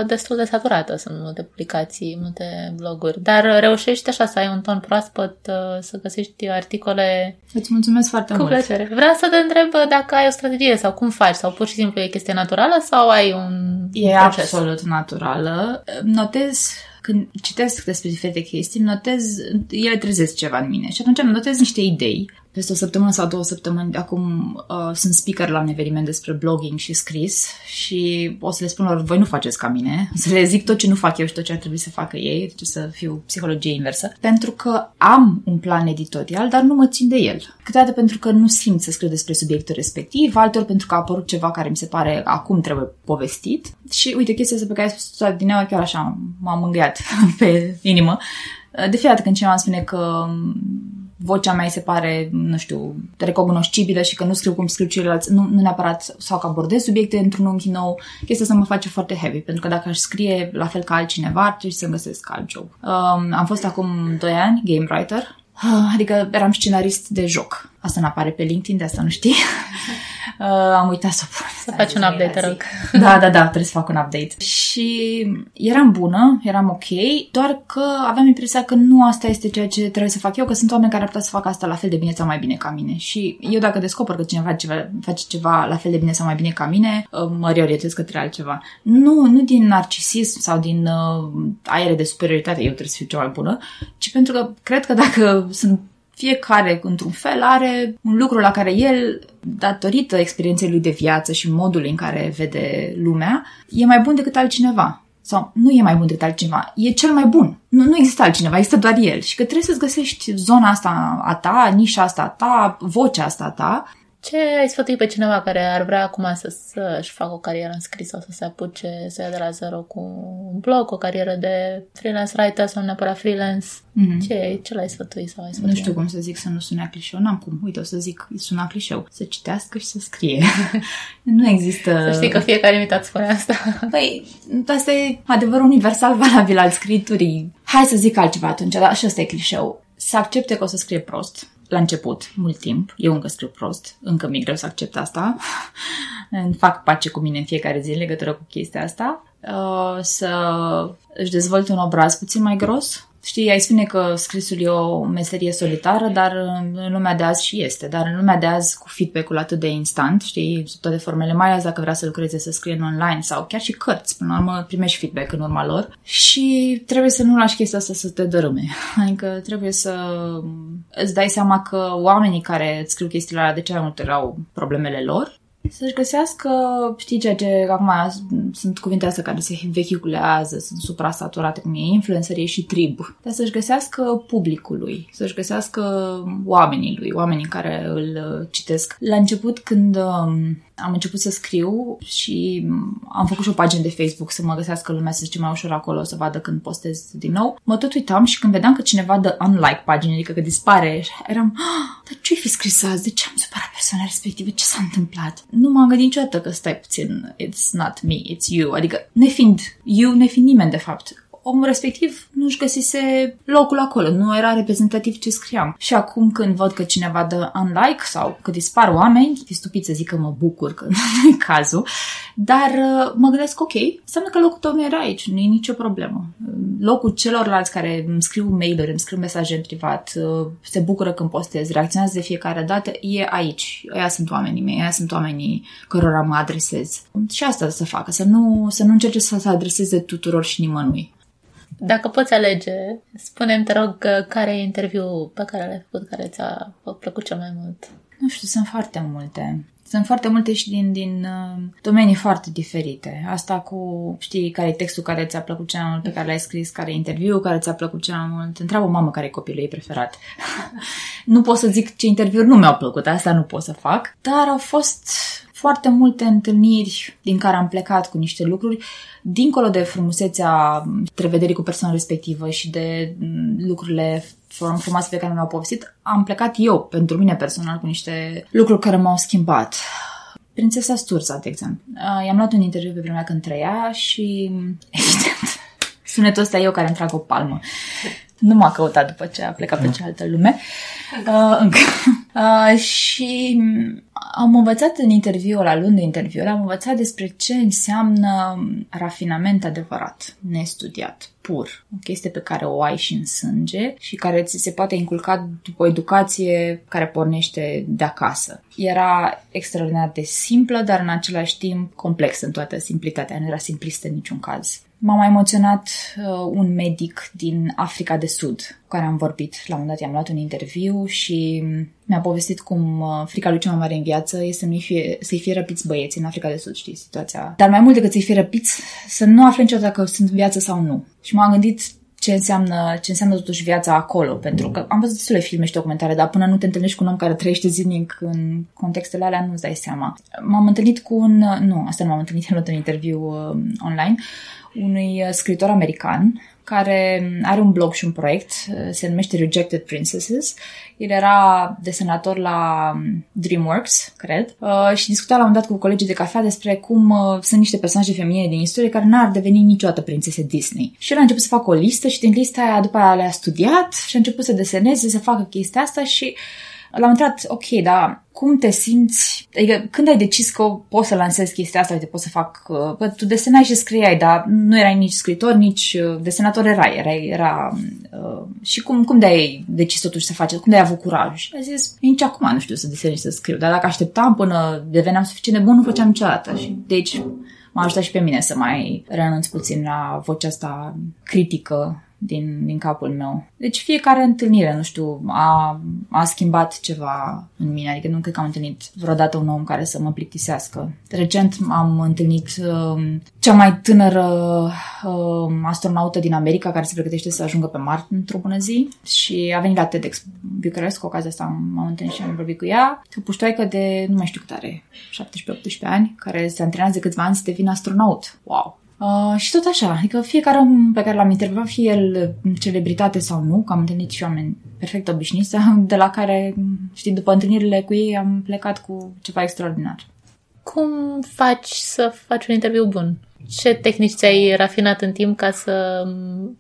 destul de saturată. Sunt multe publicații, multe bloguri. Dar reușești așa să ai un ton proaspăt, eh, să găsești articole... Îți mulțumesc foarte cu mult. plăcere. Vreau să te întreb dacă ai o strategie sau cum faci, sau pur și simplu e chestie naturală sau ai un E proces? absolut naturală. Notez când citesc despre diferite chestii, notez, ele trezesc ceva în mine și atunci îmi notez niște idei peste o săptămână sau două săptămâni, acum uh, sunt speaker la un eveniment despre blogging și scris și o să le spun lor, voi nu faceți ca mine, o să le zic tot ce nu fac eu și tot ce ar trebui să facă ei, deci să fiu psihologie inversă, pentru că am un plan editorial, dar nu mă țin de el. Câteodată pentru că nu simt să scriu despre subiectul respectiv, altor pentru că a apărut ceva care mi se pare acum trebuie povestit și uite, chestia asta pe care ai spus din ea chiar așa m-a mângâiat pe inimă. De fiecare dată când cineva îmi spune că vocea mea se pare, nu știu, recognoscibilă și că nu scriu cum scriu ceilalți, nu, nu neapărat sau că abordez subiecte într-un unghi nou, chestia asta mă face foarte heavy, pentru că dacă aș scrie la fel ca altcineva, ar trebui să-mi găsesc alt job. Um, am fost acum 2 ani game writer, adică eram scenarist de joc. Asta nu apare pe LinkedIn, de asta nu știi. Uh, am uitat să pun. Să faci un update, te rog. Da, da, da, trebuie să fac un update. Și eram bună, eram ok, doar că aveam impresia că nu asta este ceea ce trebuie să fac eu, că sunt oameni care ar putea să facă asta la fel de bine sau mai bine ca mine. Și eu dacă descoper că cineva ceva, face ceva la fel de bine sau mai bine ca mine, uh, mă reorientez către altceva. Nu, nu din narcisism sau din uh, aere de superioritate, eu trebuie să fiu cea mai bună, ci pentru că cred că dacă sunt fiecare, într-un fel, are un lucru la care el, datorită experienței lui de viață și modului în care vede lumea, e mai bun decât altcineva. Sau nu e mai bun decât altcineva, e cel mai bun. Nu, nu există altcineva, există doar el. Și că trebuie să-ți găsești zona asta a ta, nișa asta a ta, vocea asta a ta ce ai sfătui pe cineva care ar vrea acum să, să-și facă o carieră în scris sau să se apuce să ia de la zero cu un blog, o carieră de freelance writer sau neapărat freelance? Mm-hmm. Ce, ce l-ai sfătui sau ai sfătui? Nu știu cum să zic să nu sune clișeu, n-am cum. Uite, o să zic, suna clișeu. Să citească și să scrie. nu există... Să știi că fiecare invitat spune asta. Păi, asta e adevărul universal valabil al scriturii. Hai să zic altceva atunci, dar și ăsta e clișeu. Să accepte că o să scrie prost la început, mult timp. Eu încă scriu prost, încă mi-e greu să accept asta. Fac pace cu mine în fiecare zi în legătură cu chestia asta. Uh, să își dezvolte un obraz puțin mai gros, Știi, ai spune că scrisul e o meserie solitară, dar în lumea de azi și este. Dar în lumea de azi, cu feedback-ul atât de instant, știi, sub toate formele, mai ales dacă vrea să lucreze, să scrie în online sau chiar și cărți, până la urmă primești feedback în urma lor și trebuie să nu lași chestia asta să te dărâme. Adică trebuie să îți dai seama că oamenii care îți scriu chestiile alea de ce mai multe au problemele lor să-și găsească, știi ceea ce acum sunt cuvinte astea care se vehiculează, sunt suprasaturate, cum e influencerie și trib, dar să-și găsească publicului, să-și găsească oamenii lui, oamenii care îl citesc. La început, când um, am început să scriu și am făcut și o pagină de Facebook să mă găsească lumea, să zice mai ușor acolo, să vadă când postez din nou. Mă tot uitam și când vedeam că cineva dă unlike pagină, adică că dispare, eram, ah, dar ce-i fi scris azi? De ce am supărat persoana respectivă? Ce s-a întâmplat? Nu m-am gândit niciodată că stai puțin, it's not me, it's you. Adică nefiind eu, nefiind nimeni de fapt omul respectiv nu-și găsise locul acolo, nu era reprezentativ ce scriam. Și acum când văd că cineva dă unlike sau că dispar oameni, e stupid să zic că mă bucur, că nu e cazul, dar uh, mă gândesc, ok, înseamnă că locul tău nu era aici, nu e nicio problemă. Locul celorlalți care îmi scriu mail-uri, îmi scriu mesaje în privat, uh, se bucură când postez, reacționează de fiecare dată, e aici. Aia sunt oamenii mei, aia sunt oamenii cărora mă adresez. Și asta să facă, să nu, să nu încerce să se adreseze tuturor și nimănui. Dacă poți alege, spune-mi, te rog, care e interviul pe care l-ai făcut, care ți-a plăcut cel mai mult? Nu știu, sunt foarte multe. Sunt foarte multe și din, din uh, domenii foarte diferite. Asta cu, știi, care e textul care ți-a plăcut cel mai mult, pe care l-ai scris, care e interviul care ți-a plăcut cel mai mult. Întreabă o mamă care e copilul ei preferat. nu pot să zic ce interviuri nu mi-au plăcut, asta nu pot să fac. Dar au fost foarte multe întâlniri din care am plecat cu niște lucruri, dincolo de frumusețea trevederii cu persoana respectivă și de mm, lucrurile frumoase pe care mi-au povestit, am plecat eu, pentru mine personal, cu niște lucruri care m-au schimbat. Prințesa Sturza, de exemplu. I-am luat un interviu pe vremea când trăia și, evident, sunetul ăsta e eu care îmi trag o palmă. Nu m-a căutat după ce a plecat pe cealaltă lume. Uh, încă. Uh, și am învățat în interviul, la luni de interviu, am învățat despre ce înseamnă rafinament adevărat, nestudiat, pur. O chestie pe care o ai și în sânge și care ți se poate inculca după o educație care pornește de acasă. Era extraordinar de simplă, dar în același timp complexă în toată simplitatea. Nu era simplistă în niciun caz. M-a mai emoționat uh, un medic din Africa de Sud, cu care am vorbit. La un moment dat i-am luat un interviu și mi-a povestit cum uh, frica lui cea mai mare în viață este să fie, să-i fie răpiți băieți în Africa de Sud, știi, situația. Dar mai mult decât să-i fie răpiți, să nu afle niciodată dacă sunt în viață sau nu. Și m-am gândit ce înseamnă, ce înseamnă totuși viața acolo, pentru că am văzut destule filme și documentare, dar până nu te întâlnești cu un om care trăiește zilnic în contextele alea, nu-ți dai seama. M-am întâlnit cu un, nu, asta nu m-am întâlnit, am luat un interviu uh, online, unui uh, scriitor american care are un blog și un proiect, uh, se numește Rejected Princesses. El era desenator la um, DreamWorks, cred, uh, și discuta la un dat cu colegii de cafea despre cum sunt niște personaje feminine din istorie care n-ar deveni niciodată prințese Disney. Și el a început să facă o listă și din lista aia după aia le-a studiat și a început să deseneze, să facă chestia asta și L-am întrebat, ok, dar cum te simți? Adică când ai decis că poți să lansezi chestia asta, uite, poți să fac... Că tu desenai și scriai, dar nu erai nici scritor, nici uh, desenator erai. Era, era uh, și cum, cum de-ai decis totuși să faci? Cum de-ai avut curaj? Și a zis, nici acum nu știu să desenez și să scriu, dar dacă așteptam până deveneam suficient de bun, nu făceam niciodată. Și deci m-a ajutat și pe mine să mai renunț puțin la vocea asta critică din, din capul meu. Deci fiecare întâlnire, nu știu, a, a schimbat ceva în mine. Adică nu cred că am întâlnit vreodată un om care să mă plictisească. Recent am întâlnit uh, cea mai tânără uh, astronaută din America care se pregătește să ajungă pe Marte într-o bună zi și a venit la TEDx Bucharest, cu ocazia asta m-am întâlnit și am vorbit cu ea. O puștoaică de, nu mai știu cât are, 17-18 ani, care se antrenează de câțiva ani să devină astronaut. Wow! Uh, și tot așa, adică fiecare om pe care l-am intervievat, fie el celebritate sau nu, că am întâlnit și oameni perfect obișnuiți, de la care, știi, după întâlnirile cu ei am plecat cu ceva extraordinar. Cum faci să faci un interviu bun? Ce tehnici ți-ai rafinat în timp ca să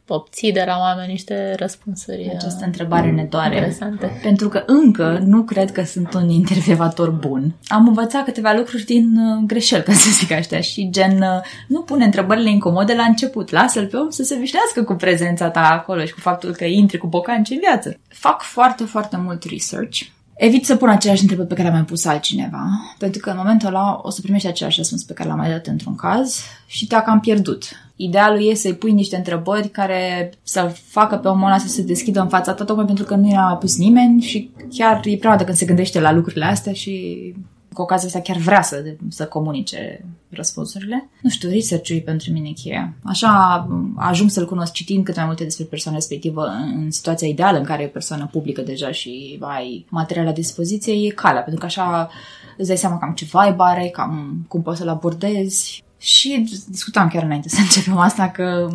obții de la oameni niște răspunsuri? Această întrebare ne doare. Interesante. Pentru că încă nu cred că sunt un intervievator bun. Am învățat câteva lucruri din uh, greșeli, ca să zic așa, și gen uh, nu pune întrebările incomode la început. Lasă-l pe om să se vișnească cu prezența ta acolo și cu faptul că intri cu bocanci în viață. Fac foarte, foarte mult research Evit să pun aceleași întrebări pe care le-a mai pus altcineva, pentru că în momentul ăla o să primești același răspuns pe care l-am mai dat într-un caz și te-a cam pierdut. Idealul e să-i pui niște întrebări care să facă pe omul ăla să se deschidă în fața ta, tocmai pentru că nu i-a pus nimeni și chiar e prima dată când se gândește la lucrurile astea și cu ocazia asta chiar vrea să, să comunice răspunsurile. Nu știu, research e pentru mine cheia. Așa ajung să-l cunosc citind cât mai multe despre persoana respectivă în situația ideală în care e persoană publică deja și ai material la dispoziție, e calea, pentru că așa îți dai seama cam ce vibe are, cam cum poți să-l abordezi și discutam chiar înainte să începem asta că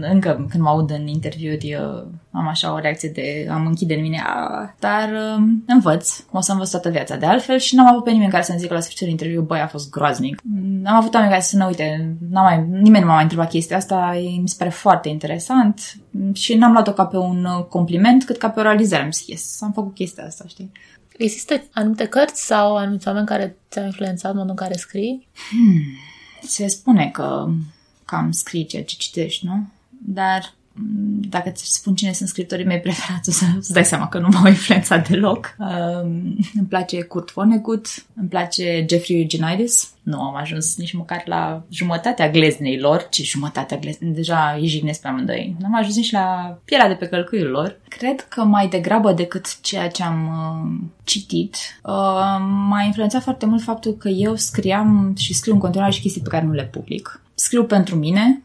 încă când mă aud în interviuri am așa o reacție de am închide în mine, a, dar um, învăț, o să învăț toată viața de altfel și n-am avut pe nimeni care să-mi zică la sfârșitul interviu, băi, a fost groaznic. Am avut oameni care să ne uite, n-am mai, nimeni nu m-a mai întrebat chestia asta, mi se pare foarte interesant și n-am luat-o ca pe un compliment, cât ca pe o realizare. Am zis, yes, am făcut chestia asta, știi? Există anumite cărți sau anumiți oameni care ți-au influențat modul în care scrii? Hmm se spune că cam scrii ceea ce citești, nu? Dar dacă ți spun cine sunt scriptorii mei preferați, o să îți dai seama că nu m-au influențat deloc. Um, îmi place Kurt Vonnegut, îmi place Jeffrey Eugenides. Nu am ajuns nici măcar la jumătatea gleznei lor, ci jumătatea gleznei. Deja îi jignesc pe amândoi. Nu am ajuns nici la pielea de pe călcâiul lor. Cred că mai degrabă decât ceea ce am uh, citit, uh, m-a influențat foarte mult faptul că eu scriam și scriu în continuare și chestii pe care nu le public. Scriu pentru mine,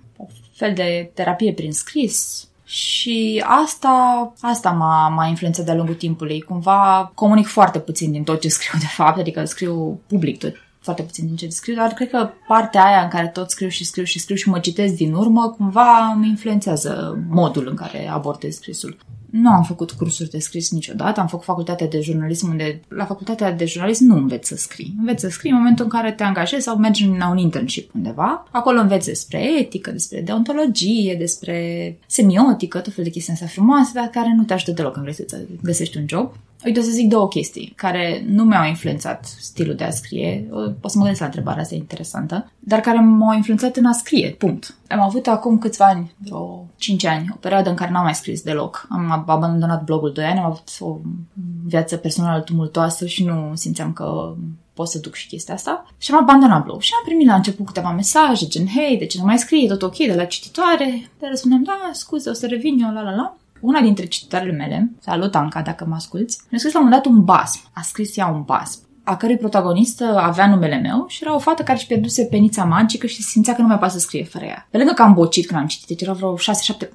fel de terapie prin scris, și asta, asta m-a, m-a influențat de-a lungul timpului. Cumva comunic foarte puțin din tot ce scriu, de fapt, adică scriu public tot, foarte puțin din ce scriu, dar cred că partea aia în care tot scriu și scriu și scriu și mă citesc din urmă, cumva îmi influențează modul în care abordez scrisul. Nu am făcut cursuri de scris niciodată, am făcut facultatea de jurnalism unde la facultatea de jurnalism nu înveți să scrii. Înveți să scrii în momentul în care te angajezi sau mergi la un internship undeva. Acolo înveți despre etică, despre deontologie, despre semiotică, tot fel de chestii astea frumoase, dar care nu te ajută deloc când vrei să găsești un job. Uite, o să zic două chestii care nu mi-au influențat stilul de a scrie. O să mă gândesc la întrebarea asta interesantă, dar care m-au influențat în a scrie, punct. Am avut acum câțiva ani, vreo 5 ani, o perioadă în care n-am mai scris deloc. Am abandonat blogul 2 ani, am avut o viață personală tumultoasă și nu simțeam că pot să duc și chestia asta. Și am abandonat blog. Și am primit la început câteva mesaje, gen, hei, de ce nu mai scrie, tot ok, de la cititoare. Dar răspundeam, da, scuze, o să revin eu, la la la una dintre cititoarele mele, salut Anca dacă mă asculți, mi-a scris la un moment dat un basm. A scris ea un basm a cărui protagonistă avea numele meu și era o fată care își pierduse penița magică și simțea că nu mai poate să scrie fără ea. Pe lângă că am bocit când am citit, deci erau vreo 6-7,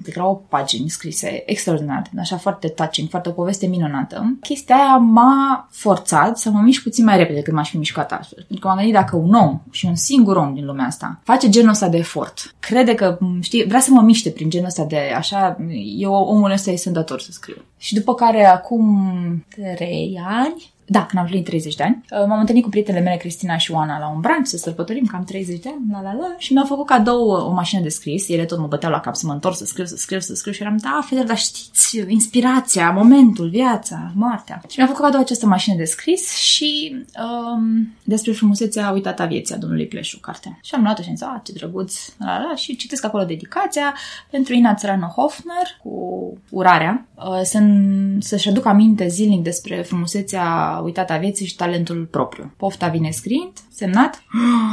erau 8 pagini scrise, extraordinar, așa foarte touching, foarte o poveste minunată. Chestia aia m-a forțat să mă mișc puțin mai repede decât m-aș fi mișcat altfel. Pentru că m-am gândit dacă un om și un singur om din lumea asta face genul ăsta de efort, crede că, știi, vrea să mă miște prin genul ăsta de așa, eu omul ăsta e sândător să scriu. Și după care acum 3 ani da, când am plinit 30 de ani, uh, m-am întâlnit cu prietenele mele, Cristina și Oana, la un brunch să sărbătorim cam 30 de ani, la la la, și mi-au făcut cadou uh, o mașină de scris. Ele tot mă băteau la cap să mă întorc, să scriu, să scriu, să scriu și eram, da, Fidel, dar știți, inspirația, momentul, viața, moartea. Și mi-a făcut cadou această mașină de scris și um, despre frumusețea uitată a vieții a domnului Pleșu, carte. Și am luat-o și am zis, ah, ce drăguț, la, la, la, și citesc acolo dedicația pentru Ina Țărană Hofner cu urarea, uh, să, să-și aduc aminte zilnic despre frumusețea uitat a vieții și talentul propriu. Pofta vine scriind, semnat,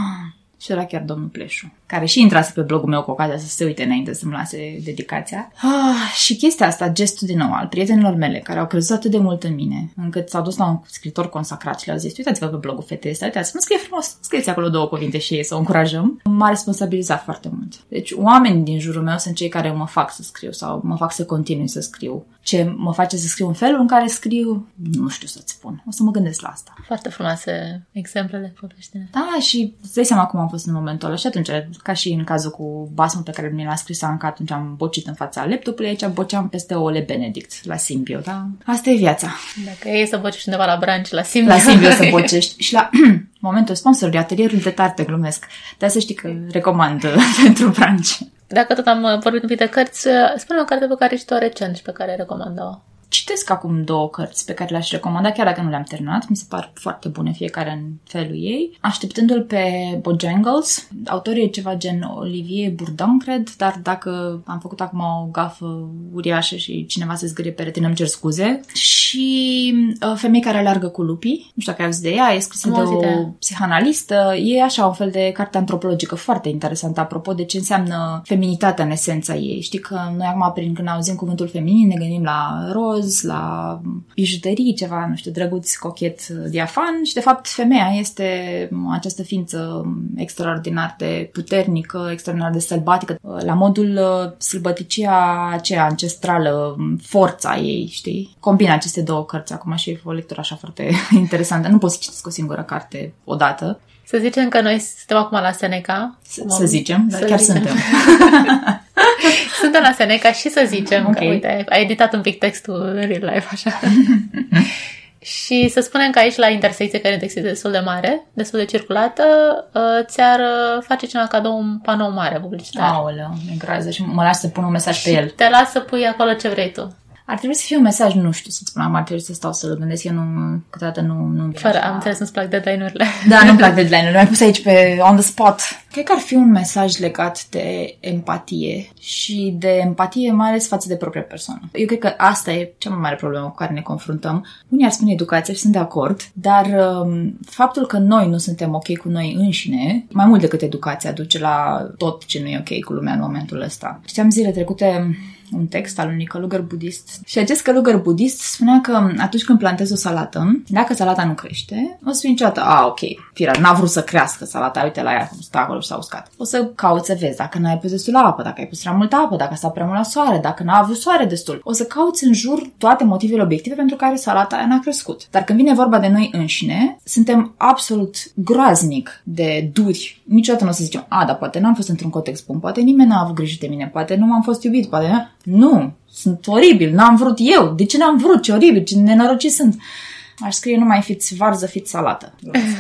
și era chiar domnul Pleșu care și intrase pe blogul meu cu ocazia să se uite înainte să-mi lase dedicația. Ah, și chestia asta, gestul din nou al prietenilor mele, care au crezut atât de mult în mine, încât s-au dus la un scritor consacrat și le-au zis, uitați-vă pe blogul fetei ăsta, uitați, mă scrie frumos, scrieți acolo două cuvinte și ei să o încurajăm. M-a responsabilizat foarte mult. Deci oamenii din jurul meu sunt cei care mă fac să scriu sau mă fac să continui să scriu. Ce mă face să scriu în felul în care scriu, nu știu să-ți spun. O să mă gândesc la asta. Foarte frumoase exemplele, povestine. Da, și îți dai seama cum am fost în momentul ăla și atunci ca și în cazul cu basmul pe care mi l-a scris Anca, atunci am bocit în fața laptopului, aici boceam peste Ole Benedict la Simbio, da? Asta e viața. Dacă e să bocești undeva la branch, la Simbio. La Simbio să bocești. Și la momentul sponsorului, atelierul de tarte, glumesc. Dar să știi că recomand pentru branch. Dacă tot am vorbit un pic de cărți, spune o carte pe care și o recent și pe care recomandă Citesc acum două cărți pe care le-aș recomanda, chiar dacă nu le-am terminat. Mi se par foarte bune fiecare în felul ei. Așteptându-l pe Bojangles, autorii e ceva gen Olivier Bourdon, cred, dar dacă am făcut acum o gafă uriașă și cineva se zgârie pe retină, îmi cer scuze. Și uh, Femei care alergă cu lupii, nu știu dacă ai auzit de ea, e scrisă de o de psihanalistă. E așa un fel de carte antropologică foarte interesantă apropo de ce înseamnă feminitatea în esența ei. Știi că noi acum, prin când auzim cuvântul feminin, ne gândim la roz, roz, la bijuterii, ceva, nu știu, drăguț, cochet, diafan și de fapt femeia este această ființă extraordinar de puternică, extraordinar de sălbatică, la modul uh, sălbăticia aceea ancestrală, forța ei, știi? Combina aceste două cărți acum și e o lectură așa foarte interesantă. Nu poți să citesc o singură carte odată. Să zicem că noi suntem acum la Seneca. Să zicem, dar să chiar zicem. suntem. Suntem la Seneca și să zicem okay. că, uite, ai editat un pic textul în real life, așa. și să spunem că aici, la intersecție, care e destul de mare, destul de circulată, uh, ți-ar uh, face cineva cadou un panou mare publicitar. Aoleu, e groază și mă las să pun un mesaj și pe el. te las să pui acolo ce vrei tu. Ar trebui să fie un mesaj, nu știu să-ți spun, ar trebui să stau să-l gândesc, eu nu, câteodată nu... nu Fără, am înțeles, nu-ți plac deadline-urile. Da, nu-mi plac deadline-urile, mi-ai pus aici pe on the spot. Cred că ar fi un mesaj legat de empatie și de empatie mai ales față de propria persoană. Eu cred că asta e cea mai mare problemă cu care ne confruntăm. Unii ar spune educație și sunt de acord, dar um, faptul că noi nu suntem ok cu noi înșine, mai mult decât educația, duce la tot ce nu e ok cu lumea în momentul ăsta. Știam zile trecute un text al unui călugăr budist. Și acest călugăr budist spunea că atunci când plantezi o salată, dacă salata nu crește, o să fii niciodată, a, ok, fira, n-a vrut să crească salata, uite la ea cum stă acolo și s-a uscat. O să cauți să vezi dacă n-ai pus destul apă, dacă ai pus prea multă apă, dacă s-a prea mult la soare, dacă n-a avut soare destul. O să cauți în jur toate motivele obiective pentru care salata aia n-a crescut. Dar când vine vorba de noi înșine, suntem absolut groaznic de duri. Niciodată nu o să zicem, a, dar poate n-am fost într-un context bun, poate nimeni n-a avut grijă de mine, poate nu m-am fost iubit, poate nu, sunt oribil, n-am vrut eu. De ce n-am vrut? Ce oribil, ce nenorocit sunt. Aș scrie numai fiți varză, fiți salată.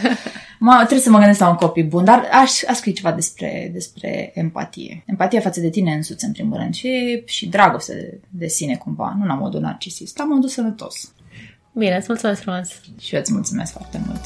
mă, trebuie să mă gândesc la un copii bun, dar aș, aș scrie ceva despre, despre empatie. Empatie față de tine însuți, în primul rând, și, și dragoste de, de sine, cumva. Nu la modul narcisist, la modul sănătos. Bine, îți mulțumesc frumos. Și eu îți mulțumesc foarte mult.